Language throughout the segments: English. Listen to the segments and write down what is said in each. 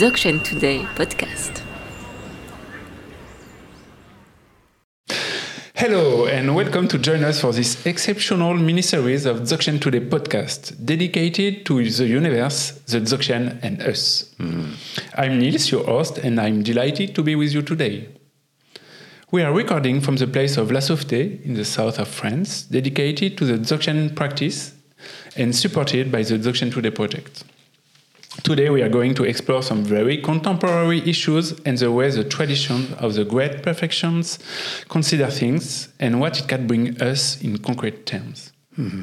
Dzogchen Today podcast. Hello, and welcome to join us for this exceptional mini-series of Dzogchen Today podcast, dedicated to the universe, the Dzogchen, and us. Mm. I'm Nils, your host, and I'm delighted to be with you today. We are recording from the place of La Sauveté in the south of France, dedicated to the Dzogchen practice and supported by the Dzogchen Today project. Today we are going to explore some very contemporary issues and the way the tradition of the great perfections consider things and what it can bring us in concrete terms. Mm-hmm.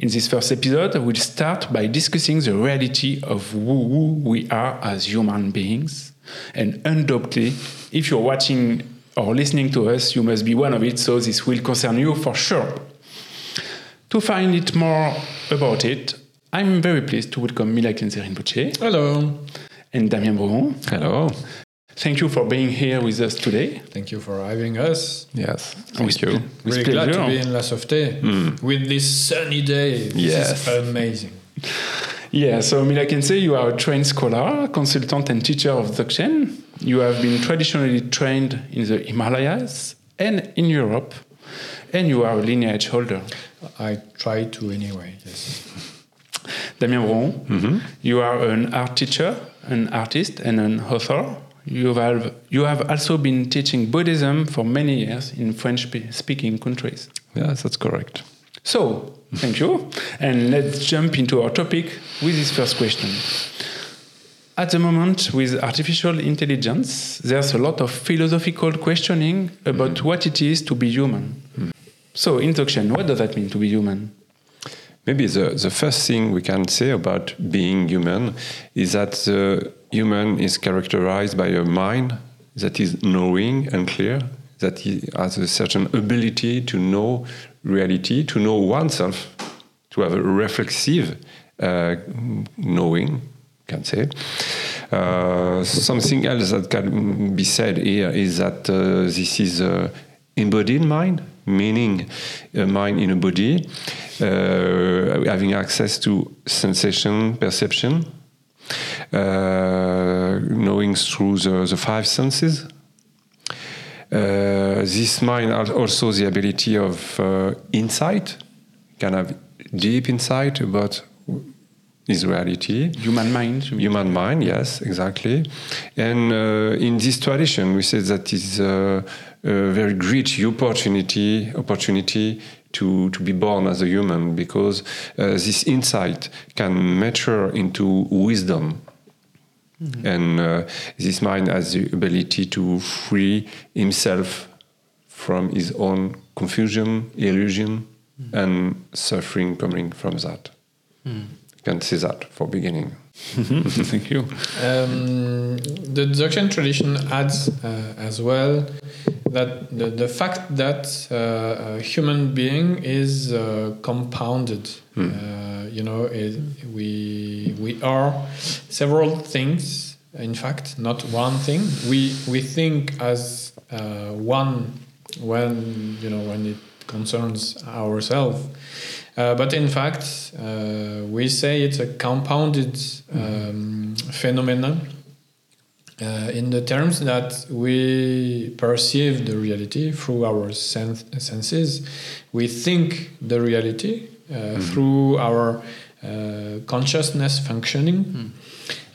In this first episode, we'll start by discussing the reality of who we are as human beings. And undoubtedly, if you're watching or listening to us, you must be one of it, so this will concern you for sure. To find it more about it, I'm very pleased to welcome Mila Khyentse Rinpoche Hello. and Damien Brohon. Hello. Thank you for being here with us today. Thank you for having us. Yes. With Thank you. ple- with Really glad to be in La Sauveté hmm. with this sunny day. This Yes. is amazing. Yeah, so Mila Khyentse, you are a trained scholar, consultant, and teacher of Dzogchen. You have been traditionally trained in the Himalayas and in Europe, and you are a lineage holder. I try to anyway. Yes. Damien Brohon, mm-hmm. you are an art teacher, an artist, and an author. You have, you have also been teaching Buddhism for many years in French speaking countries. Yes, that's correct. So, thank you. And let's jump into our topic with this first question. At the moment, with artificial intelligence, there's a lot of philosophical questioning about mm-hmm. what it is to be human. Mm. So, in Dzogchen, what does that mean to be human? Maybe the, the first thing we can say about being human is that the human is characterized by a mind that is knowing and clear, that has a certain ability to know reality, to know oneself, to have a reflexive uh, knowing, can say. Uh, something else that can be said here is that uh, this is a embodied mind, meaning a mind in a body, uh, having access to sensation, perception, uh, knowing through the, the five senses. Uh, this mind has also the ability of uh, insight, can have deep insight about his reality. Human mind? Human mind, yes, exactly. And uh, in this tradition, we say that is uh, a very great opportunity opportunity to, to be born as a human because uh, this insight can mature into wisdom. And uh, this mind has the ability to free himself from his own confusion, illusion, and suffering coming from that. You can see that for beginning. Thank you. Um, the Dzogchen tradition adds uh, as well that the, the fact that uh, a human being is uh, compounded. Uh, you know, it, we we are several things. In fact, not one thing. We we think as uh, one when you know when it concerns ourselves. Uh, but in fact, uh, we say it's a compounded um, phenomenon uh, in the terms that we perceive the reality through our sen- senses. We think the reality uh, through our uh, consciousness functioning.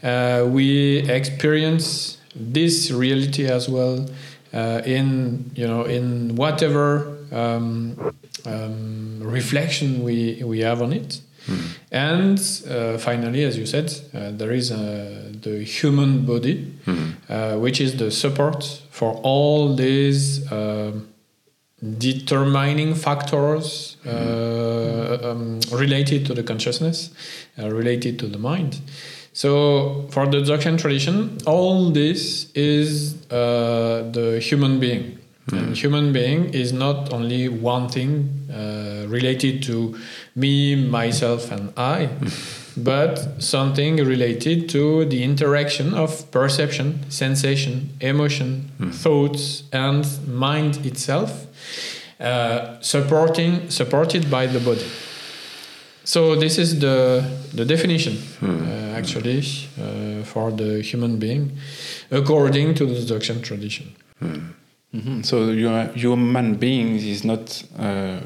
Uh, we experience this reality as well uh, in you know in whatever um, um, reflection we we have on it. And uh, finally, as you said, uh, there is uh, the human body, uh, which is the support for all these um determining factors uh, um, related to the consciousness, uh, related to the mind. So, for the Dzogchen tradition, all this is uh, the human being. And human being is not only one thing uh, related to me, myself, and I, but something related to the interaction of perception, sensation, emotion, thoughts, and mind itself, uh, supporting supported by the body. So this is the the definition uh, uh, actually uh, for the human being, according to the Dzogchen tradition. Mhm. So your human being is not uh,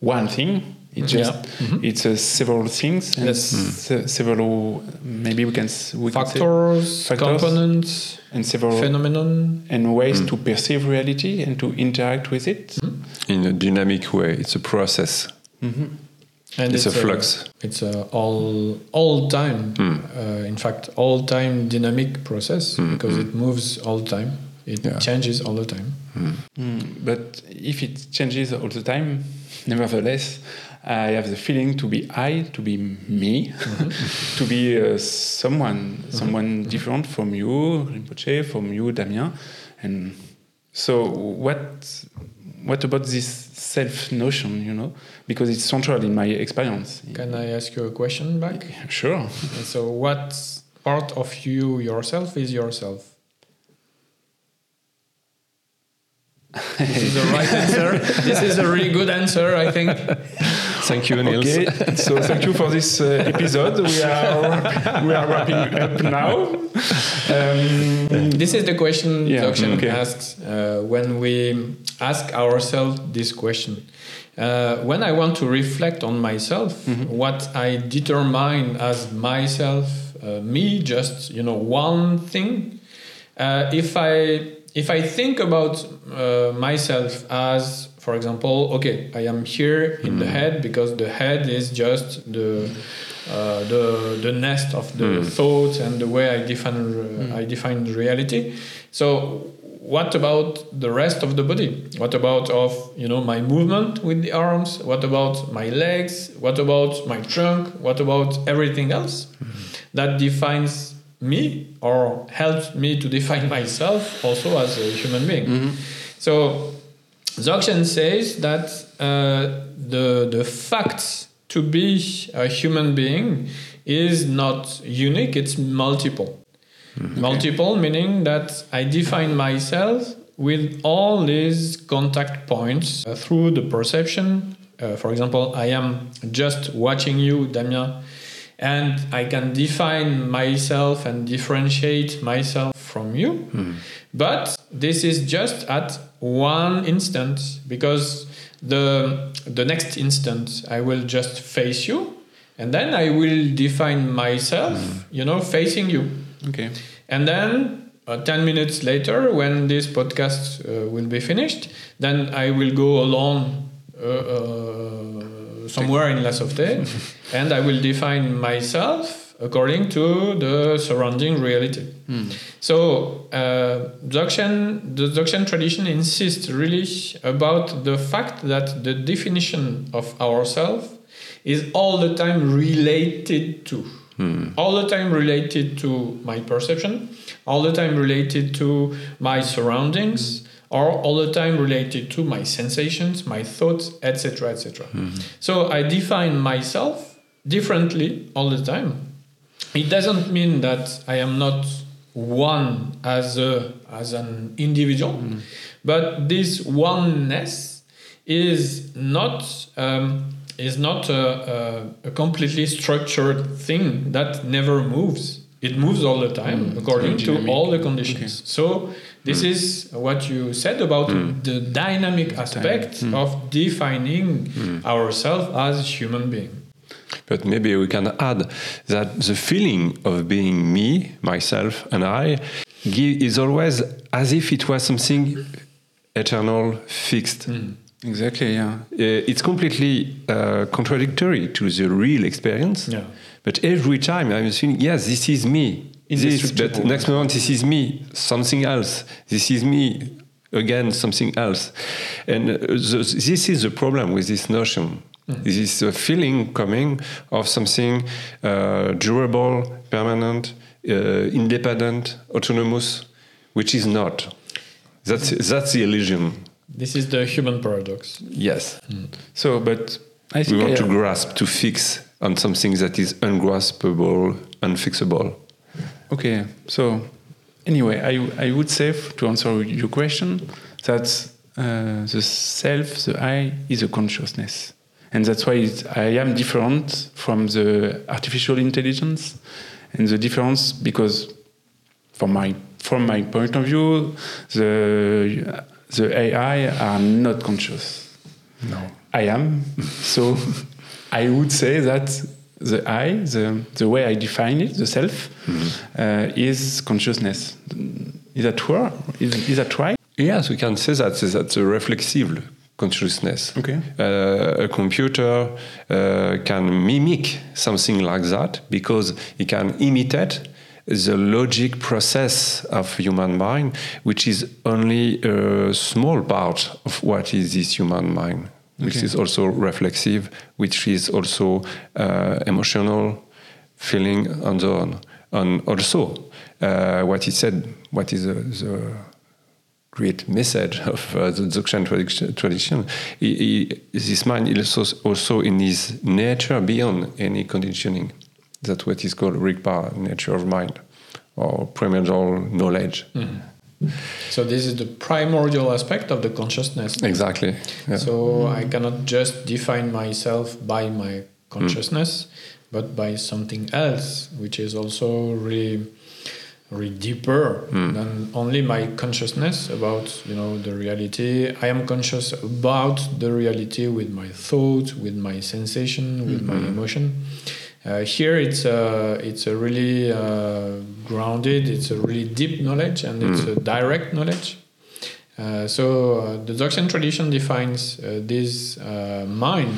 one thing. It's just Yeah. Mhm. it's uh, several things and Yes. se- several maybe we can s- we can say- Factors, Factors. components, and several phenomenon. and ways to perceive reality and to interact with it. in a dynamic way. It's a process. And It's a flux. it's a all all time. Uh, in fact, all time dynamic process because it moves all the time. It Yeah. changes all the time. Mm, but if it changes all the time, nevertheless, I have the feeling to be I, to be me, to be uh, someone, someone different from you, Rinpoche, from you, Damien. And so, what, what about this self notion? You know, because it's central in my experience. Can I ask you a question back? Sure. So, what part of you yourself is yourself? This is the right answer. This is a really good answer, I think. Thank you, Nils. Okay, so thank you for this uh, episode. We are we are wrapping up now. Um, This is the question Yeah, Dzogchen okay. asks uh, when we ask ourselves this question. Uh, when I want to reflect on myself, Mm-hmm. what I determine as myself, uh, me, just you know, one thing. Uh, if I if I think about uh, myself as, for example, okay, I am here in the head because the head is just the uh, the the nest of the thoughts and the way I define uh, I define reality. So what about the rest of the body? What about of you know my movement with the arms? What about my legs? What about my trunk? What about everything else that defines me or helps me to define myself also as a human being? So Dzogchen says that uh, the the fact to be a human being is not unique; it's multiple. Multiple meaning that I define myself with all these contact points uh, through the perception. Uh, for example, I am just watching you, Damien, and I can define myself and differentiate myself from you. But this is just at one instant because the the next instant I will just face you and then I will define myself, you know, facing you. okay. And then uh, 10 minutes later, when this podcast uh, will be finished, then I will go alone uh, uh, somewhere in La Sauveté and I will define myself according to the surrounding reality. So, uh, Dzogchen, the Dzogchen tradition insists really about the fact that the definition of ourself is all the time related to. All the time related to my perception all the time related to my surroundings or all the time related to my sensations my thoughts etc etc hmm. so i define myself differently all the time. It doesn't mean that i am not one as a as an individual hmm. but this oneness is not um, is not a, a, a completely structured thing that never moves. It moves all the time hmm. according to all the conditions. So this hmm. is what you said about hmm. the dynamic aspect hmm. of defining ourselves as human being. But maybe we can add that the feeling of being me, myself, and I is always as if it was something eternal, fixed. Exactly. Yeah. Uh, it's completely uh, contradictory to the real experience. Yeah. But every time I'm thinking, yes, this is me. This, Indestructible. but next moment, this is me, something else. This is me, again, something else. And uh, the, this is the problem with this notion. This is a feeling coming of something uh, durable, permanent, uh, independent, autonomous, which is not. That's, that's the illusion. This is the human paradox. Yes. So, but I We want I, to grasp, to fix on something that is ungraspable, unfixable. Okay, so anyway, I, I would say to answer your question that uh, the self, the I, is a consciousness, and that's why I am different from the artificial intelligence, and the difference because from my from my point of view, the the AI are not conscious. No. I am. so I would say that the I, the, the way I define it, the self, uh, is consciousness. Is that true? Is, is that right? Yes, we can say that that's a reflexive consciousness. Okay. Uh, a computer uh, can mimic something like that because it can imitate the logic process of human mind, which is only a small part of what is this human mind, which Okay. is also reflexive, which is also uh, emotional, feeling, and so on. And also, uh, what he said, what is the, the great message of uh, the Dzogchen tradition. He, he, this mind is also, also in his nature beyond any conditioning. That's what is called Rigpa, nature of mind, or primordial knowledge. So this is the primordial aspect of the consciousness. Exactly. Yeah. So I cannot just define myself by my consciousness, but by something else, which is also really, really deeper hmm. than only my consciousness about you know the reality. I am conscious about the reality with my thoughts, with my sensation, with my hmm. emotion. Uh, here it's a it's a really uh, grounded, it's a really deep knowledge, and it's a direct knowledge. Uh, so uh, the Dzogchen tradition defines uh, this uh, mind,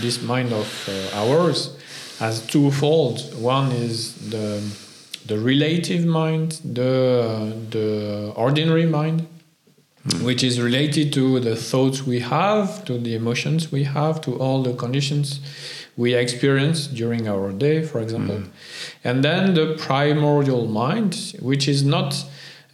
this mind of uh, ours, as twofold. One is the the relative mind, the the ordinary mind, which is related to the thoughts we have, to the emotions we have, to all the conditions we experience during our day, for example. And then the primordial mind, which is not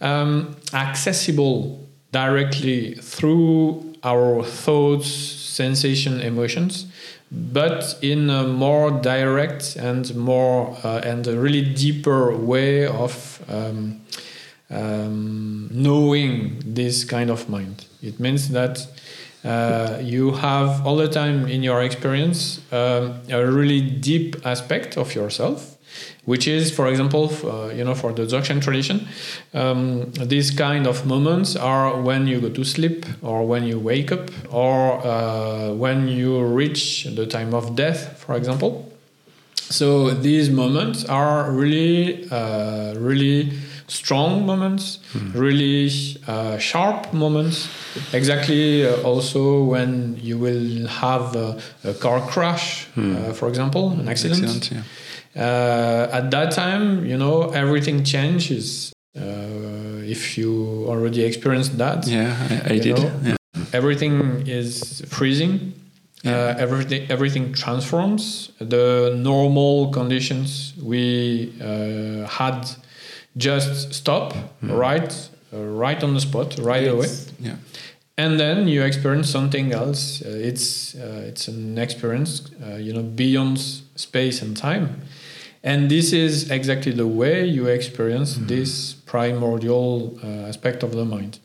um, accessible directly through our thoughts, sensation, emotions, but in a more direct and more uh, and a really deeper way of um, um, knowing this kind of mind. It means that uh, you have all the time in your experience um, a really deep aspect of yourself, which is, for example, uh, you know, for the Dzogchen tradition, um, these kind of moments are when you go to sleep, or when you wake up, or uh, when you reach the time of death, for example. So these moments are really, uh, really strong moments, really uh, sharp moments. Exactly, uh, also when you will have a, a car crash, uh, for example, an accident. Accident, yeah. Uh, at that time, you know, everything changes. Uh, if you already experienced that, Yeah, I, I did. Yeah. everything is freezing. Uh, everything everything transforms. The normal conditions we uh, had just stop right uh, right on the spot right away, Yeah. and then you experience something else. Uh, it's uh, it's an experience uh, you know beyond space and time, and this is exactly the way you experience this primordial uh, aspect of the mind.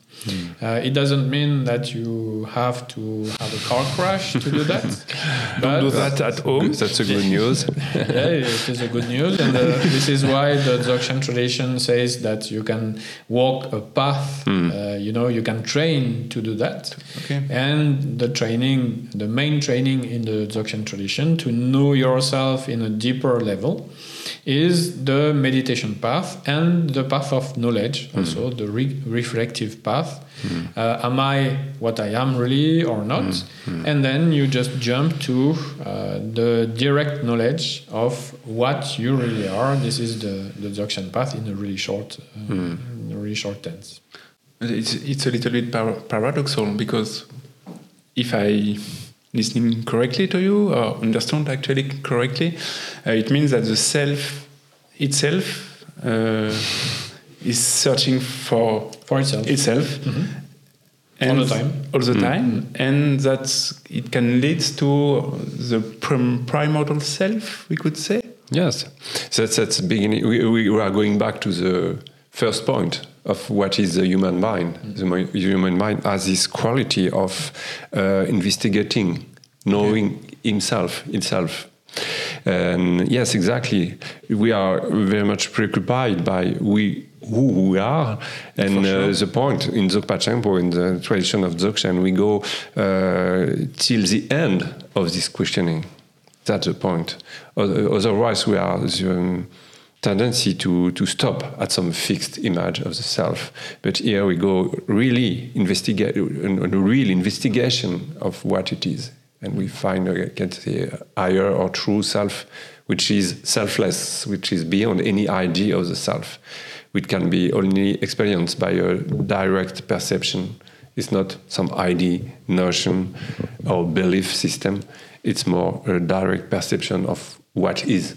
Uh, it doesn't mean that you have to have a car crash to do that. Don't Do that at home. That's a good news. yeah, it is a good news, and uh, this is why the Dzogchen tradition says that you can walk a path. Uh, you know, you can train to do that. Okay. And the training, the main training in the Dzogchen tradition to know yourself in a deeper level, is the meditation path and the path of knowledge, also the re- reflective path. Uh, am I what I am really or not? And then you just jump to uh, the direct knowledge of what you really are. This is the, the Dzogchen path in a really short, uh, in a really short tense. It's, it's a little bit par- paradoxal because if I listening correctly to you or understand actually correctly, uh, it means that the self itself uh, is searching for For itself. itself All the time. all the time, and that it can lead to the prim- primordial self, we could say. Yes, that's that's the beginning. We, we are going back to the first point of what is the human mind. The human mind has this quality of uh, investigating, knowing himself, itself. And yes, exactly. We are very much preoccupied by we who we are, and uh, the point in Dzogpa in the tradition of Dzogchen, we go uh, till the end of this questioning. That's the point. Otherwise, we are the um, tendency to, to stop at some fixed image of the self. But here we go really investigate, a real investigation of what it is. And we find, uh, can say, higher or true self, which is selfless, which is beyond any idea of the self, which can be only experienced by a direct perception. It's not some idea, notion, or belief system. It's more a direct perception of what is.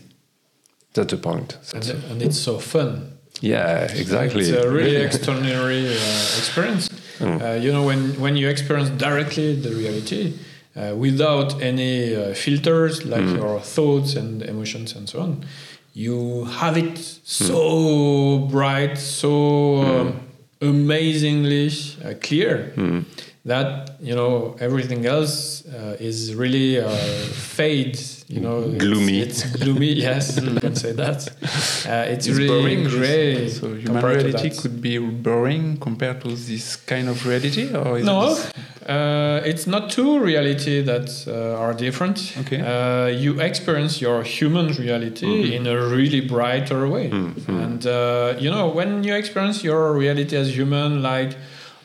That's the point. and, and it's so fun. Yeah, exactly. It's a really extraordinary uh, experience. Uh, you know, when, when you experience directly the reality uh, without any uh, filters like your thoughts and emotions and so on, you have it so bright, so um, amazingly uh, clear that you know everything else uh, is really uh, fade. You know, it's- Gloomy. It's, gloomy. Yes, you can say that. Uh, it's, It's really boring. this- gray. So human reality could be boring compared to this kind of reality, or is No, it uh, it's not two reality that uh, are different. Okay. Uh, you experience your human reality in a really brighter way, and uh, you know when you experience your reality as human, like.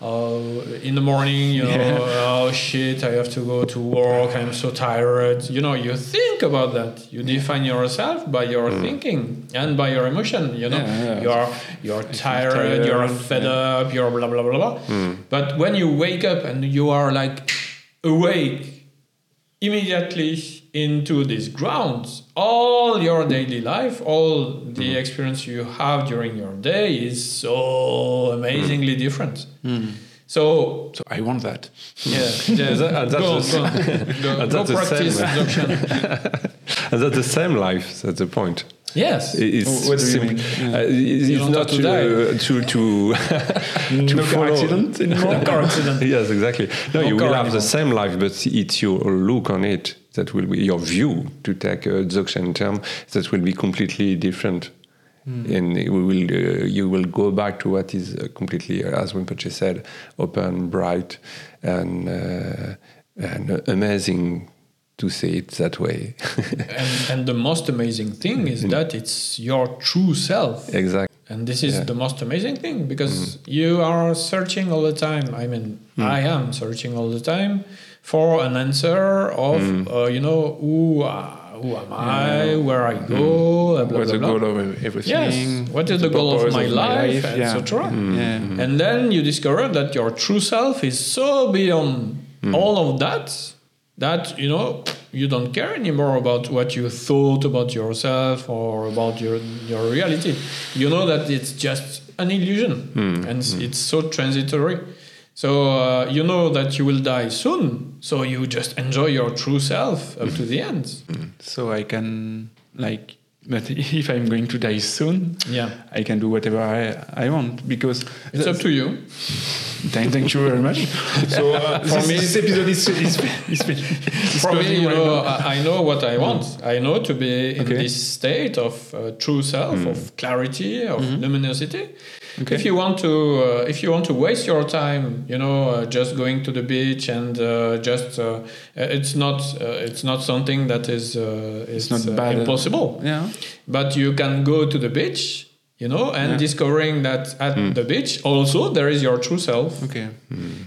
Uh, in the morning, you know, Yeah. oh shit, I have to go to work. I'm so tired. You know, you think about that. You define yourself by your thinking and by your emotion. You know, Yeah, you're you're tired, tired, you're fed up, you're blah blah blah blah. But when you wake up and you are like awake immediately into these grounds, all your daily life, all the experience you have during your day is so amazingly different. So So I want that. yeah, yeah that- that's go, the go, go, and go practice same. and that's the same life. That's the point. Yes. It's What do you simply- mean? uh, it's You not to to, uh, to to to no car accident anymore. car accident. yes, exactly. No, No you will have anymore. the same life, but it's your look on it that will be your view. To take a Dzogchen term, that will be completely different. And we will, uh, you will go back to what is uh, completely, uh, as Rinpoche said, open, bright, and uh, and amazing to say it that way. and, and the most amazing thing is that it's your true self. exactly. And this is Yeah. the most amazing thing because you are searching all the time. I mean, I am searching all the time for an answer of, uh, you know, who, uh, who am I, where I go, uh, blah, What's blah, the blah. goal of everything? Yes. What is the goal of purpose my life, Yeah. etc. Yeah. And then you discover that your true self is so beyond all of that that you know you don't care anymore about what you thought about yourself or about your your reality. You know that it's just an illusion and it's, it's so transitory. So uh, you know that you will die soon. So you just enjoy your true self up to the end. So I can like, but if I'm going to die soon, Yeah. I can do whatever I, I want because It's up to you. Thank, thank you very much. So uh, For this, me- this episode is is, is, is, For me, you know. I I know what I want. I know to be in Okay. this state of uh, true self, of clarity, of luminosity. Okay. If you want to, uh, if you want to waste your time, you know, uh, just going to the beach and uh, just, uh, it's not, uh, it's not something that is, uh, is not uh, bad. impossible. yeah. But you can go to the beach, you know, and Yeah. discovering that at the beach also there is your true self Okay.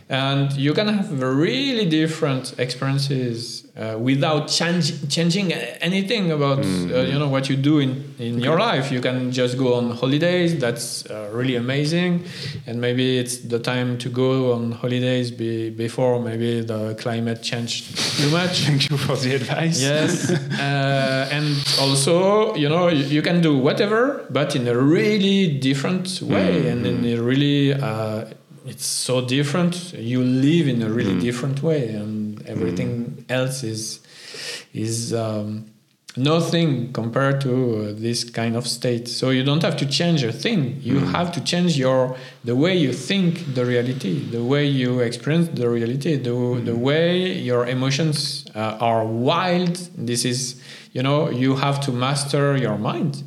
and you can have really different experiences uh, without change, changing anything about uh, you know what you do in, in your life. You can just go on holidays. That's uh, really amazing. And maybe it's the time to go on holidays be, before maybe the climate changed too much. Thank you for the advice. yes. Uh, and also you know you, you can do whatever but in a really different way. And in a really uh, it's so different. You live in a really different way. And everything else is is um, nothing compared to uh, this kind of state. So you don't have to change a thing. You have to change your the way you think the reality the way you experience the reality the, the way your emotions uh, are wild. This is you know you have to master your mind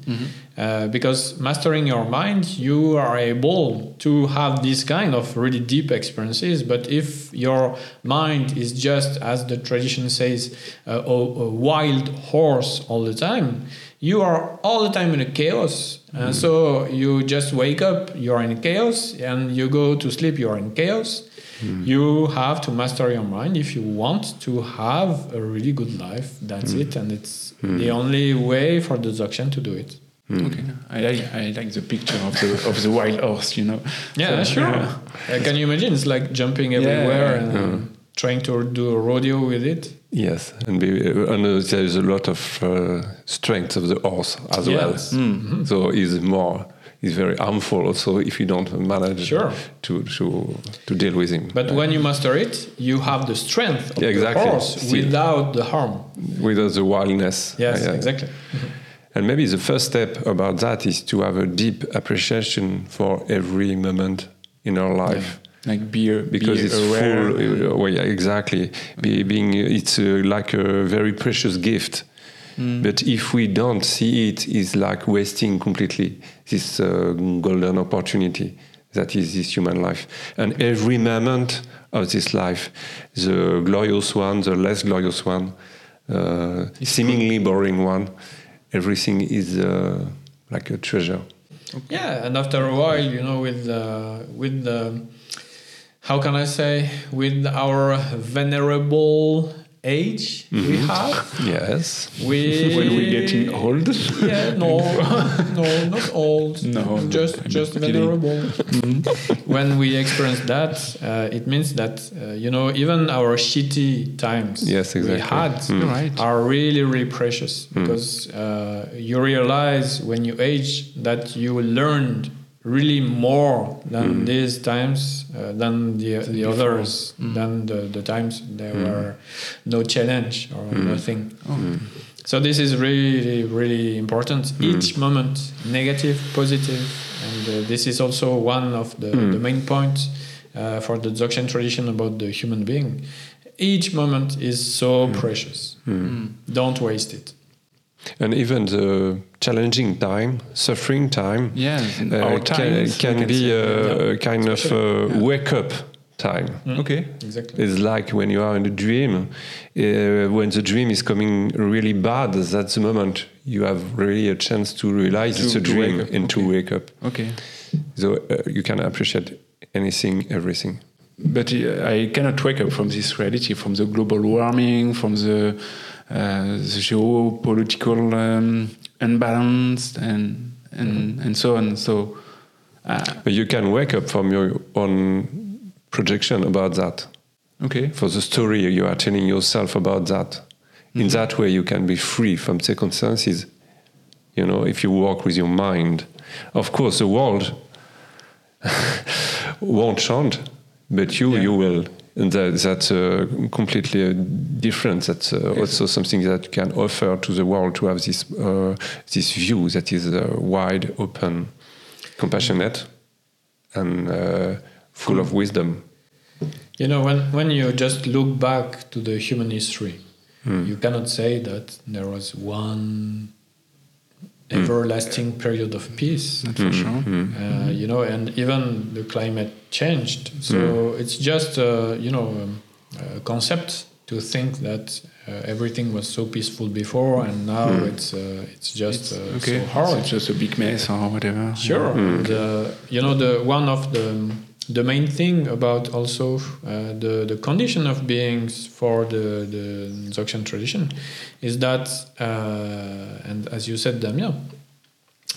uh, because mastering your mind you are able to have this kind of really deep experiences. But if your mind is just as the tradition says a, a wild horse all the time you are all the time in a chaos. Uh, so you just wake up you're in chaos and you go to sleep you're in chaos. You have to master your mind if you want to have a really good life. That's it and it's the only way for the dzogchen to do it Okay, I like I like the picture of the of the wild horse. You know. yeah So, sure yeah. Uh, can you imagine it's like jumping everywhere and um, trying to do a rodeo with it Yes, and, be, and uh, there is a lot of uh, strength of the horse as Yes. well. So it's more, it's very harmful also if you don't manage Sure. to, to to deal with him. but when you master it you have the strength of Yeah, exactly. the horse See. without the harm without the wildness. yes Yeah. exactly And maybe the first step about that is to have a deep appreciation for every moment in our life. Like beer, Because be it's aware. full, uh, well, yeah, exactly. Be, being, it's uh, like a very precious gift. But if we don't see it, it's like wasting completely this uh, golden opportunity that is this human life. And every moment of this life, the glorious one, the less glorious one, uh, seemingly boring one, everything is uh, like a treasure. Yeah, and after a while, you know, with uh, with the how can I say with our venerable age we have, Yes. we when we're getting old. Yeah, no, no, not old. No, just I'm just kidding. venerable. when we experience that, uh, it means that uh, you know even our shitty times Yes, we had Mm. Are really really precious because uh, you realize when you age that you learned really more than mm-hmm. these times uh, than the, the others mm-hmm. than the, the times. There mm-hmm. were no challenge or nothing. So this is really really important. Each moment negative positive and uh, this is also one of the, the main points uh, for the dzogchen tradition about the human being. Each moment is so precious. Don't waste it And even the challenging time, suffering time, Yeah, uh, our can, times, can can be say. a, a kind of uh, wake up time. Okay. exactly It's like when you are in a dream, uh, when the dream is coming really bad, that's the moment you have really a chance to realize To- it's a dream wake up, and to wake up. Okay. So uh, you can appreciate anything, everything. But uh, I cannot wake up from this reality, from the global warming, from the, the geopolitical um, unbalance, and and and so on. So, uh, But you can wake up from your own projection about that. okay, for the story you are telling yourself about that. In that way, you can be free from circumstances. You know, if you work with your mind, of course, the world won't change, but you, Yeah. you will. And that, that's uh, completely uh, different. That's uh, also something that you can offer to the world to have this uh, this view that is uh, wide, open, compassionate, and uh, full of wisdom. You know, when, when you just look back to the human history, you cannot say that there was one everlasting period of peace. not for sure. Uh, you know, and even the climate changed. So it's just, uh, you know, um, a concept to think that uh, everything was so peaceful before and now it's uh, it's just uh, Okay, so hard. It's just a big mess or whatever. Sure. And, uh, you know, the one of the the main thing about also uh, the the condition of beings for the the Dzogchen tradition is that, uh, and as you said, Damien,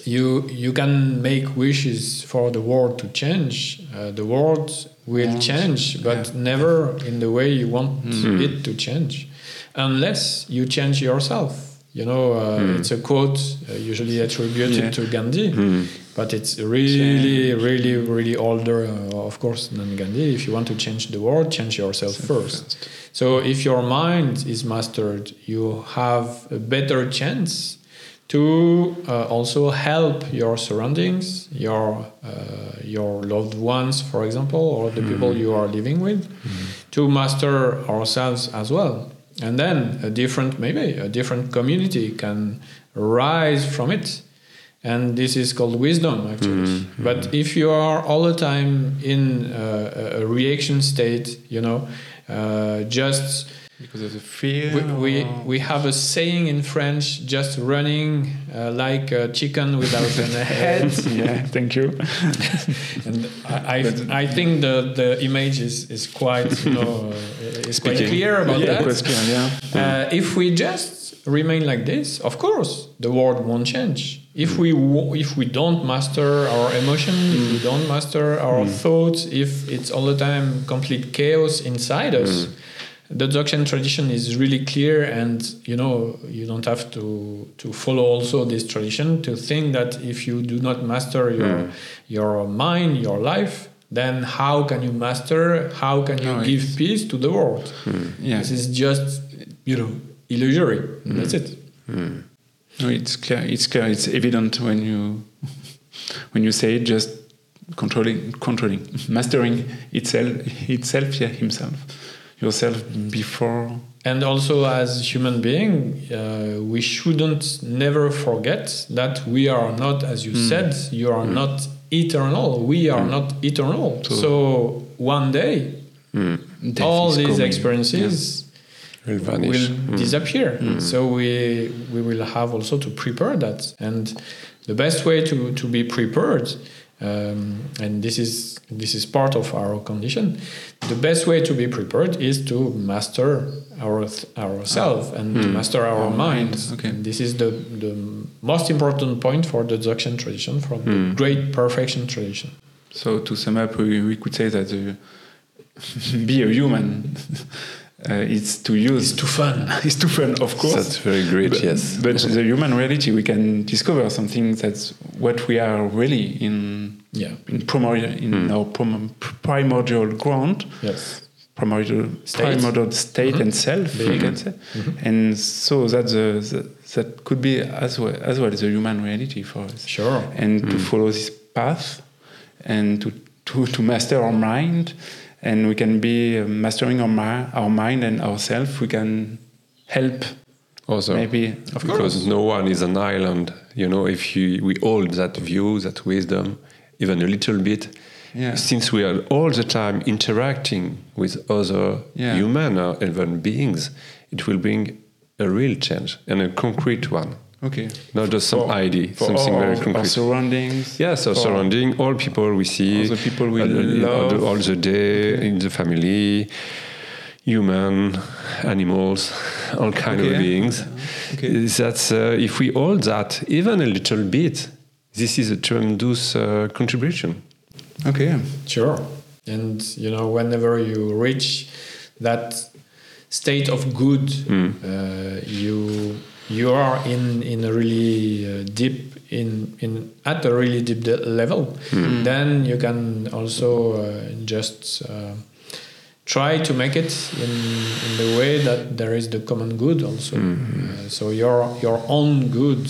you you can make wishes for the world to change. Uh, the world will change, but never in the way you want it to change, unless you change yourself. You know, uh, it's a quote uh, usually attributed Yeah. to Gandhi, but it's really, really, really older, uh, of course, than Gandhi. If you want to change the world, change yourself first. So if your mind is mastered, you have a better chance to uh, also help your surroundings, your uh, your loved ones, for example, or the people you are living with, to master ourselves as well. And then a different maybe a different community can rise from it. And this is called wisdom actually. But if you are all the time in uh, a a reaction state you know uh, just Because of the fear. we, we, we have a saying in French just running uh, like a chicken without a head yeah, thank you. and I, I, I think the, the image is, is quite you know uh, is quite clear about yeah, that. question, yeah. Uh, if we just remain like this, of course, the world won't change. If we if we don't master our emotion, if we don't master our thoughts, if it's all the time complete chaos inside us, the Dzogchen tradition is really clear, and you know you don't have to to follow also this tradition to think that if you do not master your hmm. your mind, your life. Then how can you master? How can you oh, No, give peace to the world? Hmm. Yeah. This is just, you know, illusory. Hmm. That's it. No, it's clear. It's clear. It's evident when you when you say just controlling, controlling, mastering itself, itself, yeah, himself, yourself before. And also, as human being, uh, we shouldn't never forget that we are not, as you hmm. said, you are hmm. not eternal. We are hmm. not eternal. So- So, one day, Death all these coming. experiences Will vanish. will disappear. So we we will have also to prepare that. And the best way to to be prepared, um, and this is this is part of our condition. The best way to be prepared is to master our ourselves and to master our, Our mind, minds. okay. And this is the the most important point for the Dzogchen tradition, for the great perfection tradition. So to sum up, we, we could say that uh, be a human. Uh, it's to use. It's too fun. it's too fun, of course. That's very great, But, yes. but the human reality, we can discover something that's what we are really in. Yeah. In primordial, in hmm. our prim- primordial ground, Yes. primordial State. primordial mm-hmm. state and self, we Being. can say. Mm-hmm. And so that's the, the, that could be as well as well the human reality for us. Sure. And to hmm. follow this path, and to to, to master our mind, and we can be mastering our our mind and ourselves. We can help Also, maybe Of because course. no one is an island. You know, if you, we hold that view, that wisdom, even a little bit, Yeah. since we are all the time interacting with other Yeah. human or even beings, it will bring a real change and a concrete one, okay. not just some For- idea, for something our, very our concrete. surroundings. Yes, our for- surrounding, all people we see, All the people we all the, all the- love. all the day in the family, human, animals, all kind Okay. of beings. Okay. Is that uh, if we hold that even a little bit, this is a tremendous uh, contribution. Okay. Sure. And you know, whenever you reach that state of good, uh, you you are in in a really uh, deep in in at a really deep de- level. Then you can also uh, just uh, try to make it in in the way that there is the common good also. Uh, so your your own good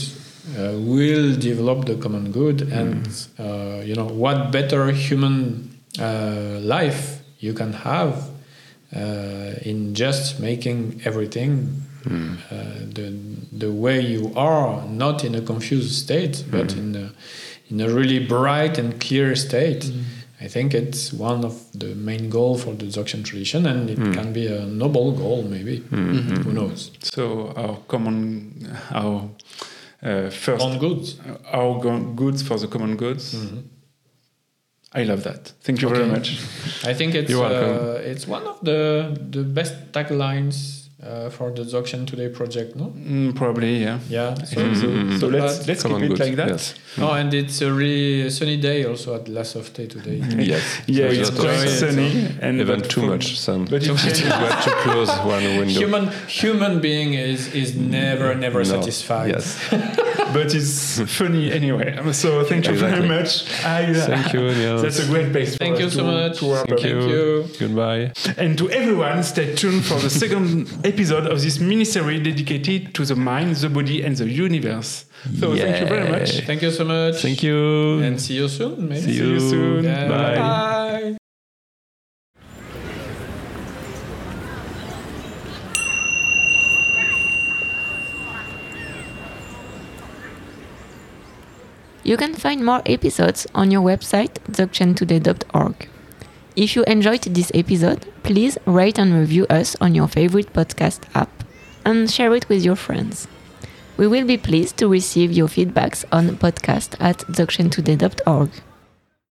uh, will develop the common good, and uh, you know what better human uh, life you can have uh, in just making everything uh, the the way you are, not in a confused state, but in a in a really bright and clear state. I think it's one of the main goal for the Dzogchen tradition, and it can be a noble goal, maybe. Who knows? So our common, our uh, first, On goods, our go- goods for the common goods. I love that. Thank you very much. I think it's uh, it's one of the the best taglines uh, for the Dzogchen Today project, no? Mm, probably, yeah. Yeah. So, so, so let's But- let's keep it goods, like that. Yes. Oh, and it's a really sunny day also at La Sauveté today. Yes. Yeah, So it's quite enjoy it, sunny and Even too for- much sun. But it changes. we have to close one window. human human being is is never never No. satisfied. Yes. but it's funny anyway. So thank you very much. I, uh, Thank you, Nils. That's a great place. For Thank us you to, so much. To Thank you. Thank you. Goodbye. And to everyone, stay tuned for the second episode of this mini-series dedicated to the mind, the body, and the universe. So thank you very much. Thank you so much. Thank you. And see you soon, maybe. See See you soon. Yeah. Bye. Bye. You can find more episodes on your website, dzogchentoday.org. If you enjoyed this episode, please rate and review us on your favorite podcast app and share it with your friends. We will be pleased to receive your feedbacks on podcast at dzogchentoday.org.